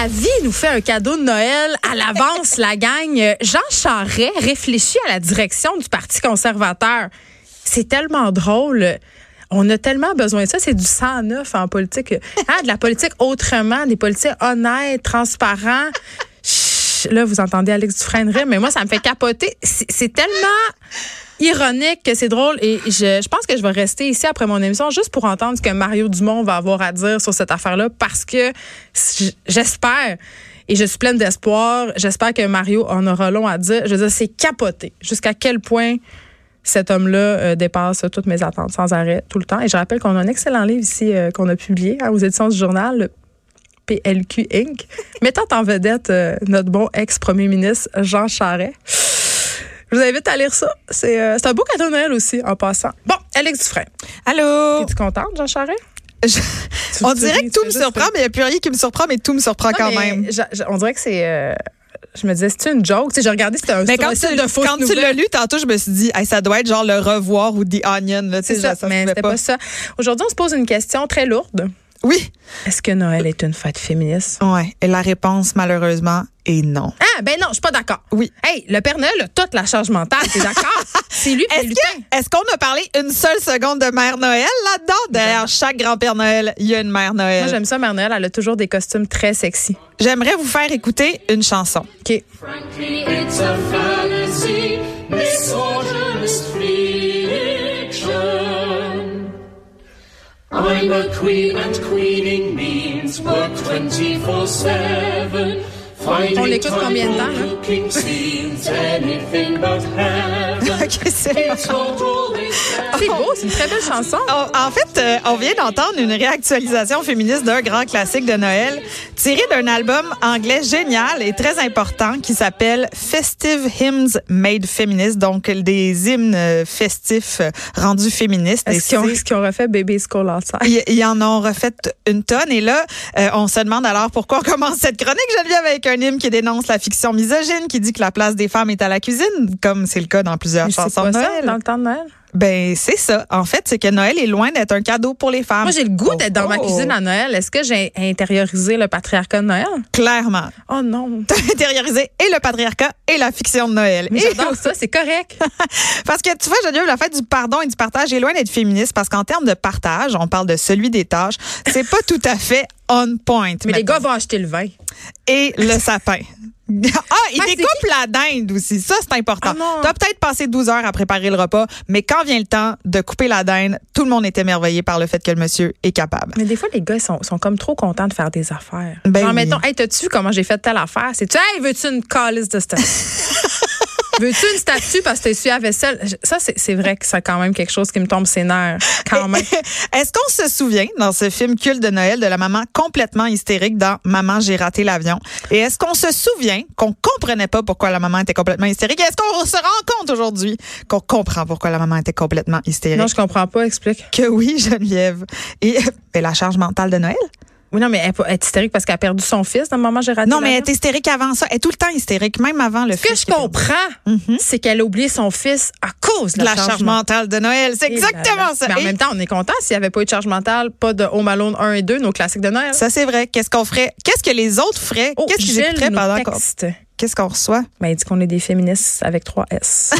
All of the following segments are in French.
La vie nous fait un cadeau de Noël à l'avance, la gang. Jean Charret réfléchit à la direction du Parti conservateur. C'est tellement drôle. On a tellement besoin de ça. C'est du 109 en politique. Ah, de la politique autrement, des politiques honnêtes, transparents. Chut, là, vous entendez Alex Dufresne rire, mais moi, ça me fait capoter. C'est c'est tellement ironique que c'est drôle. Et je, je pense que je vais rester ici après mon émission juste pour entendre ce que Mario Dumont va avoir à dire sur cette affaire-là parce que j'espère et je suis pleine d'espoir. J'espère que Mario en aura long à dire. Je veux dire, c'est capoté. Jusqu'à quel point cet homme-là euh, dépasse toutes mes attentes sans arrêt, tout le temps. Et je rappelle qu'on a un excellent livre ici euh, qu'on a publié hein, aux éditions du journal, PLQ Inc., mettant en vedette euh, notre bon ex-premier ministre Jean Charest. Je vous invite à lire ça. C'est euh, c'est un beau cadeau de Noël aussi, en passant. Bon, Alex Dufresne, Allô? es-tu contente, Jean Charest? Je- on dirait que tout me surprend, mais il n'y a plus rien qui me surprend, mais tout me surprend quand Non, même. je- je- on dirait que c'est... euh, je me disais, c'est une joke. Tu sais, j'ai regardé, c'était un, Mais quand, tu, de quand tu l'as lu tantôt, je me suis dit, Hey, ça doit être genre le revoir ou The Onion. C'est ça, ça mais c'était pas. ça. Aujourd'hui, on se pose une question très lourde. Oui. Est-ce que Noël est une fête féministe? Ouais. Et la réponse, malheureusement, est non. Ah, ben non, je suis pas d'accord. Oui. Hey, le Père Noël a toute la charge mentale, t'es d'accord? c'est lui qui Est-ce que- est-ce qu'on a parlé une seule seconde de Mère Noël là-dedans? Derrière chaque grand-père Noël, il y a une Mère Moi, Noël. j'aime ça, Mère Noël. Elle a toujours des costumes très sexy. J'aimerais vous faire écouter une chanson. OK. Frankly, it's a fantasy, I'm a queen and queening means work 24-7. Finding On l'écoute combien de temps, là? heaven. OK, c'est C'est beau, c'est une très belle chanson. En, en fait, euh, on vient d'entendre une réactualisation féministe d'un grand classique de Noël, tiré d'un album anglais génial et très important qui s'appelle Festive Hymns Made Feminist, donc des hymnes euh, festifs euh, rendus féministes. Est-ce qu'ils ont, est-ce qu'ils ont refait Baby School Outside? ils, ils en ont refait une tonne. Et là, euh, on se demande alors pourquoi on commence cette chronique, Geneviève, avec un qui dénonce la fiction misogyne, qui dit que la place des femmes est à la cuisine, comme c'est le cas dans plusieurs chansons de ça, Noël. dans le temps de Noël? Ben, c'est ça. En fait, c'est que Noël est loin d'être un cadeau pour les femmes. Moi, j'ai le goût d'être dans ma Oh, oh. cuisine à Noël. Est-ce que j'ai intériorisé le patriarcat de Noël? Clairement. Oh non. T'as intériorisé et le patriarcat et la fiction de Noël. Mais j'adore ça, c'est correct. parce que tu vois, Geneviève, la fête du pardon et du partage est loin d'être féministe parce qu'en termes de partage, on parle de celui des tâches, c'est pas tout à fait on point. Mais les gars vont acheter le vin. Et le sapin. Ah, il Ah, découpe la dinde aussi. Ça, c'est important. Ah. T'as peut-être passé 12 heures à préparer le repas, mais quand vient le temps de couper la dinde, tout le monde est émerveillé par le fait que le monsieur est capable. Mais des fois, les gars sont, sont comme trop contents de faire des affaires. Ben Genre, oui. mettons, hey, t'as-tu vu comment j'ai fait telle affaire? C'est-tu, hey, veux-tu une calice de statue? veux-tu une statue parce que t'as essuyé la vaisselle? Ça, c'est c'est vrai que c'est quand même quelque chose qui me tombe ses nerfs, quand même. Est-ce qu'on se souvient dans ce film culte de Noël de la maman complètement hystérique dans Maman, j'ai raté l'avion? Et est-ce qu'on se souvient qu'on comprenait pas pourquoi la maman était complètement hystérique? Est-ce qu'on se rend compte aujourd'hui qu'on comprend pourquoi la maman était complètement hystérique? Non, je comprends pas, explique. Que oui, Geneviève. Et ben, la charge mentale de Noël? Oui, non, mais elle, elle est hystérique parce qu'elle a perdu son fils dans le moment raté Non, mais elle est hystérique avant ça. Elle est tout le temps hystérique, même avant le Ce que fils je qui est perdu. comprends, c'est qu'elle a oublié son fils à cause de la, la charge mentale de Noël. C'est Et là là. exactement ça. Mais en Et même temps, on est content s'il n'y avait pas eu de charge mentale, pas de Home Alone 1 et 2, nos classiques de Noël. ça, c'est vrai. Qu'est-ce qu'on ferait? Qu'est-ce que les autres feraient? Oh, Qu'est-ce qu'ils écouteraient pendant qu'on... Qu'est-ce qu'on reçoit? Ben, il dit qu'on est des féministes avec trois S.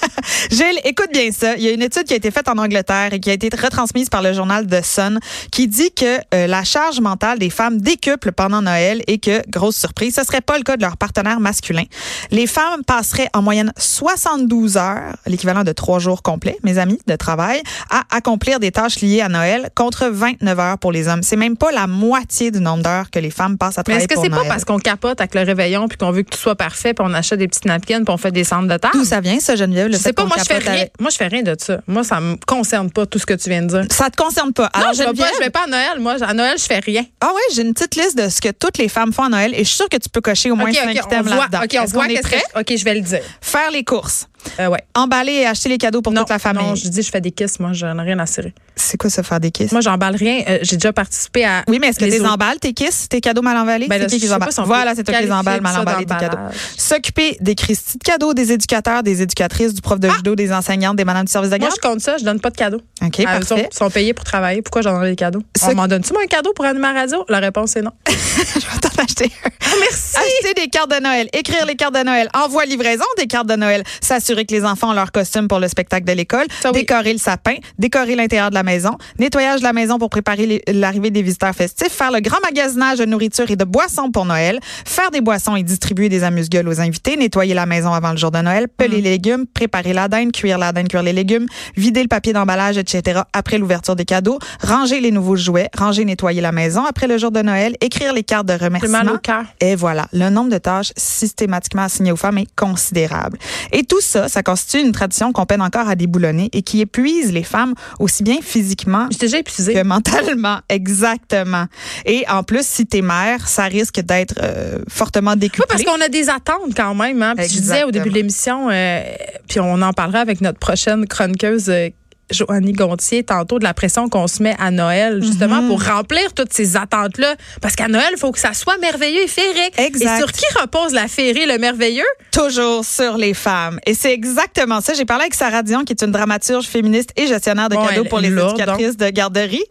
Gilles, écoute bien ça. Il y a une étude qui a été faite en Angleterre et qui a été retransmise par le journal The Sun qui dit que euh, la charge mentale des femmes décuple pendant Noël et que, grosse surprise, ce serait pas le cas de leur partenaire masculin. Les femmes passeraient en moyenne 72 heures, l'équivalent de trois jours complets, mes amis, de travail, à accomplir des tâches liées à Noël contre 29 heures pour les hommes. C'est même pas la moitié du nombre d'heures que les femmes passent à Mais travailler est-ce que c'est pas parce qu'on capote avec le réveillon puis qu'on veut que soit parfait, puis on achète des petites napkins, puis on fait des centres de table. D'où ça vient, ça, Geneviève? Le Je fait sais pas, moi je fais rien. Moi je fais rien de ça. Moi ça me concerne pas tout ce que tu viens de dire. Ça te concerne pas. non, Alors, vais, Geneviève- je vais pas à Noël. Moi, à Noël, je fais rien. Ah ouais, j'ai une petite liste de ce que toutes les femmes font à Noël et je suis sûre que tu peux cocher au moins OK, cinq OK, on items voit, là-dedans. OK, on voit qu'on est prêt? je- OK, je vais le dire. Faire les courses. Euh, ouais. Emballer et acheter les cadeaux pour Non, toute la famille. non, je dis je fais des kisses, moi, j'en ai rien à cirer. C'est quoi ça, faire des kisses? Moi, j'emballe rien. Euh, J'ai déjà participé à. oui, mais est-ce que tu les emballes, tes kisses, tes cadeaux mal emballés? Ben c'est qui les emballe? Voilà, c'est toi qui les emballes, mal emballés, tes cadeaux. S'occuper des Christy de cadeaux, des éducateurs, des éducatrices, du prof de judo, des enseignantes, des madames du service de Ah! Moi, je compte ça, je donne pas de cadeaux. OK, Ah, eux parfait. autres sont payés pour travailler. Pourquoi j'en donnerais des cadeaux? On m'en donne-tu, moi, un cadeau pour animer la radio? La réponse est non. Je vais t'en acheter un. Merci. Acheter des cartes de Noël, écrire les cartes de Noël, envoi livraison des cartes de Noël, s'assurer que les enfants ont leur costume pour le spectacle de l'école, Ça, oui. décorer le sapin, décorer l'intérieur de la maison, nettoyage de la maison pour préparer les- l'arrivée des visiteurs festifs, faire le grand magasinage de nourriture et de boissons pour Noël, faire des boissons et distribuer des amuse-gueules aux invités, nettoyer la maison avant le jour de Noël, peler les légumes, préparer la dinde, cuire la dinde, cuire les légumes, vider le papier d'emballage, etc. après l'ouverture des cadeaux, ranger les nouveaux jouets, ranger, nettoyer la maison après le jour de Noël, écrire les cartes de J'ai remerciement. mal au cœur. Et voilà, le nombre de tâches systématiquement assignées aux femmes est considérable. Et tout ça, ça constitue une tradition qu'on peine encore à déboulonner et qui épuise les femmes aussi bien physiquement déjà que mentalement. Exactement. Et en plus, si t'es mère, ça risque d'être euh, fortement Oui, décuplé. parce qu'on a des attentes quand même. Hein? Puis je disais au début de l'émission, euh, puis on en parlera avec notre prochaine chroniqueuse. Joannie Gontier, tantôt de la pression qu'on se met à Noël, justement, Mhm. pour remplir toutes ces attentes-là. Parce qu'à Noël, il faut que ça soit merveilleux et féerique. Exact. Et sur qui repose la féerie, le merveilleux? toujours sur les femmes. Et c'est exactement ça. J'ai parlé avec Sarah Dion, qui est une dramaturge féministe et gestionnaire de Bon, cadeaux pour les lourde, éducatrices de garderie.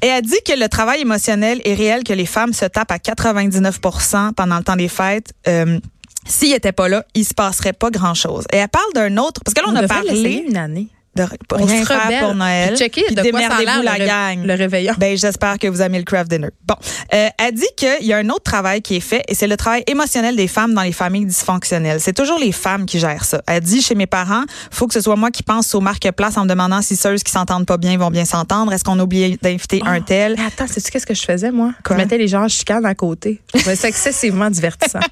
Et elle dit que le travail émotionnel est réel, que les femmes se tapent à 99% pendant le temps des fêtes. Euh, S'ils n'étaient pas là, il se passerait pas grand-chose. Et elle parle d'un autre... Parce que là, on, a devrait l'essayer parlé une année. De On rien se faire pour Noël. Puis checker puis de quoi démerdez-vous la le gang. le réveillon. Ben, j'espère que vous aimez le craft dinner. Bon, euh, elle dit qu'il y a un autre travail qui est fait et c'est le travail émotionnel des femmes dans les familles dysfonctionnelles. C'est toujours les femmes qui gèrent ça. Elle dit chez mes parents, faut que ce soit moi qui pense aux marque-place en me demandant si ceux qui s'entendent pas bien vont bien s'entendre. Est-ce qu'on a oublié d'inviter un tel? Mais attends, sais-tu qu'est-ce que je faisais, moi? Quoi? Je mettais les gens en chicane à côté. Je trouvais ça excessivement divertissant.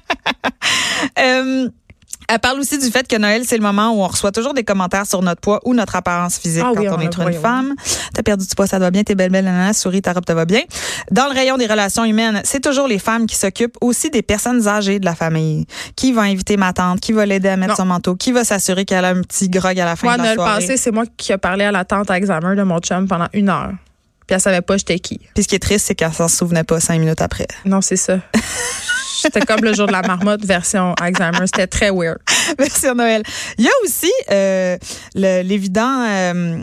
Euh, elle parle aussi du fait que Noël, c'est le moment où on reçoit toujours des commentaires sur notre poids ou notre apparence physique Ah quand oui, on on est une oui. femme. T'as perdu du poids, ça va bien, t'es belle, belle, nanana, souris, ta robe, te va bien. Dans le rayon des relations humaines, c'est toujours les femmes qui s'occupent aussi des personnes âgées de la famille. Qui va inviter ma tante? Qui va l'aider à mettre Non. son manteau? Qui va s'assurer qu'elle a un petit grog à la fin Moi, de la soirée? passé, c'est moi qui ai parlé à la tante à examen de mon chum pendant une heure. Puis elle savait pas j'étais qui. Puis ce qui est triste, c'est qu'elle s'en souvenait pas cinq minutes après. Non, c'est ça. C'était comme le jour de la marmotte version Alzheimer. C'était très weird. Merci Noël. Il y a aussi euh, l'évident euh,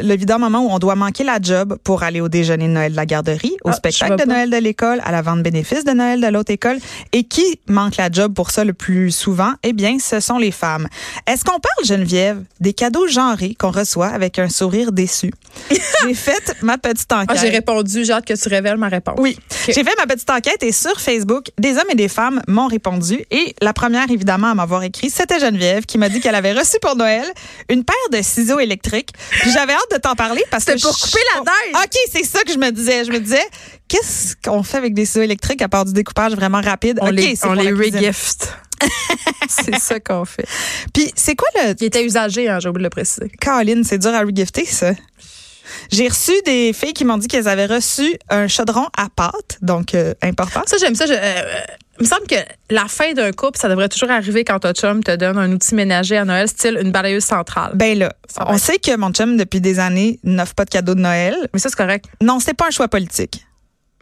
l'évident moment où on doit manquer la job pour aller au déjeuner de Noël de la garderie, au Ah, spectacle de. Noël de l'école, à la vente bénéfice de Noël de l'autre école. Et qui manque la job pour ça le plus souvent? Eh bien, ce sont les femmes. Est-ce qu'on parle, Geneviève, des cadeaux genrés qu'on reçoit avec un sourire déçu? J'ai fait ma petite Ah, enquête. j'ai répondu. J'ai hâte que tu révèles ma réponse. Oui. J'ai fait ma petite enquête et sur Facebook, des hommes et des femmes m'ont répondu. Et la première, évidemment, à m'avoir écrit, c'était Geneviève qui m'a dit qu'elle avait reçu pour Noël une paire de ciseaux électriques. Puis j'avais hâte de t'en parler parce que. Pour je- couper la neige. OK, c'est ça que je me disais. Je me disais, qu'est-ce qu'on fait avec des ciseaux électriques à part du découpage vraiment rapide? On OK, les, on les regift. c'est ça qu'on fait. Puis c'est quoi le. Il était usagé, hein, j'ai oublié de le préciser. Caroline, c'est dur à regifter, ça. J'ai reçu des filles qui m'ont dit qu'elles avaient reçu un chaudron à pâte, donc euh, important. Ça, j'aime ça. Je- euh, il me semble que la fin d'un couple, ça devrait toujours arriver quand ton chum te donne un outil ménager à Noël, style une balayeuse centrale. Ben là, on sait que mon chum, depuis des années, n'offre pas de cadeau de Noël. Mais ça, c'est correct. Non, c'est pas un choix politique.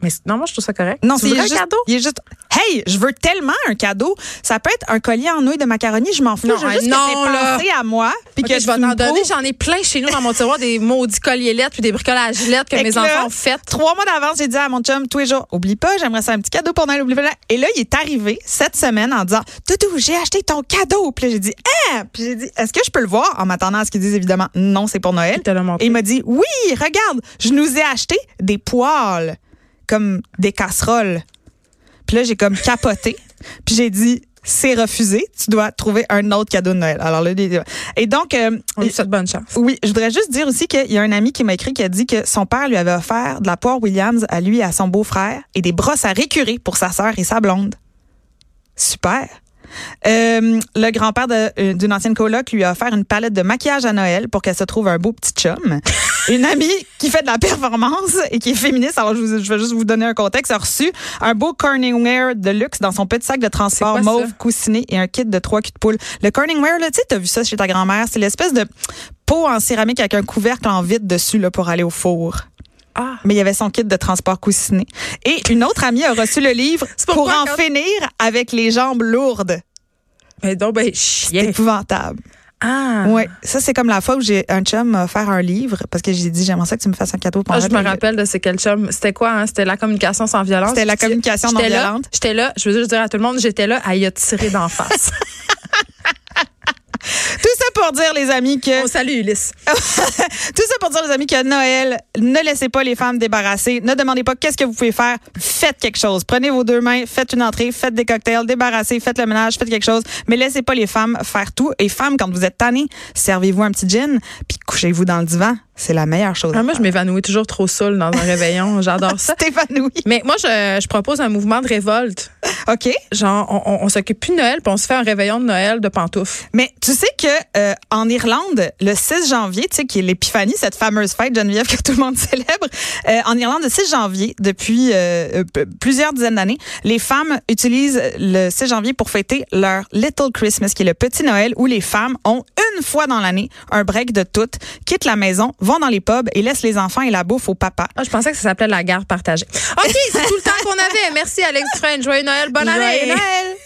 Mais non, moi, je trouve ça correct. Non, c'est un cadeau? Il est juste, hey, je veux tellement un cadeau. Ça peut être un collier en nouilles de macaroni, je m'en fous. Non, je veux juste non, que là. pensé à moi. Puis Ok, que je vais t'en donner. J'en ai plein chez nous dans mon tiroir, des maudits colliers lettres puis des bricolages lettres que Fait mes que enfants ont fait. Trois mois d'avance, j'ai dit à mon chum tous les jours, oublie pas, j'aimerais ça un petit cadeau pour Noël, oublie pas. Et là, il est arrivé cette semaine en disant, Toutou, j'ai acheté ton cadeau. Puis là, j'ai dit, ah! Puis j'ai dit, est-ce que je peux le voir? En m'attendant à ce qu'ils disent évidemment, non, c'est pour Noël. Il. Et il m'a dit, oui, regarde, je nous ai acheté des poêles, comme des casseroles. Puis là, j'ai comme capoté. Puis j'ai dit, c'est refusé. Tu dois trouver un autre cadeau de Noël. Alors là, et donc, euh, On lui souhaite bonne chance. oui, je voudrais juste dire aussi qu'il y a un ami qui m'a écrit qui a dit que son père lui avait offert de la poire Williams à lui et à son beau-frère et des brosses à récurer pour sa sœur et sa blonde. Super. Euh, le grand-père euh, d'une ancienne coloc lui a offert une palette de maquillage à Noël pour qu'elle se trouve un beau petit chum. Une amie qui fait de la performance et qui est féministe, alors je, vous- je vais juste vous donner un contexte, a reçu un beau Corningware de luxe dans son petit sac de transport quoi mauve coussiné et un kit de trois culs de poule. Le Corningware, tu sais, t'as vu ça chez ta grand-mère, c'est l'espèce de pot en céramique avec un couvercle en vitre dessus là, pour aller au four. Ah. Mais il y avait son kit de transport coussiné. Et une autre amie a reçu le livre pour en quand- finir avec les jambes lourdes. Mais donc, ben, C'est épouvantable. Ah. Oui, ça c'est comme la fois où j'ai un chum m'a offert un livre parce que j'ai dit j'aimerais ça que tu me fasses un cadeau pour Ah, je me rappelle de c'est quel chum. C'était quoi, hein? C'était la communication sans violence. C'était la communication non violente. J'étais là, je veux juste dire à tout le monde, j'étais là à y a tiré d'en face. Pour dire les amis que On salue Ulysse. tout ça pour dire les amis que Noël, ne laissez pas les femmes débarrasser, ne demandez pas qu'est-ce que vous pouvez faire, faites quelque chose. Prenez vos deux mains, faites une entrée, faites des cocktails, débarrassez, faites le ménage, faites quelque chose, mais laissez pas les femmes faire tout et femmes quand vous êtes tannées, servez-vous un petit gin puis couchez-vous dans le divan, c'est la meilleure chose. Ah, moi, je m'évanouis toujours trop seul dans un réveillon. J'adore ça. Stéphanoui. Mais moi, je, je propose un mouvement de révolte. OK. Genre, on, on, on s'occupe plus de Noël, puis on se fait un réveillon de Noël de pantoufles. Mais tu sais que euh, en Irlande, le 6 janvier, tu sais qui est l'épiphanie, cette fameuse fête Geneviève que tout le monde célèbre, euh, en Irlande le 6 janvier depuis euh, euh, plusieurs dizaines d'années, les femmes utilisent le 6 janvier pour fêter leur Little Christmas qui est le petit Noël où les femmes ont une fois dans l'année un break de toutes, quittent la maison, vont dans les pubs et laissent les enfants et la bouffe au papa. Ah, je pensais que ça s'appelait la garde partagée. OK, c'est tout le temps qu'on avait. Merci, Alex Dufresne. Joyeux Noël. Bonne année. Joyeux Noël!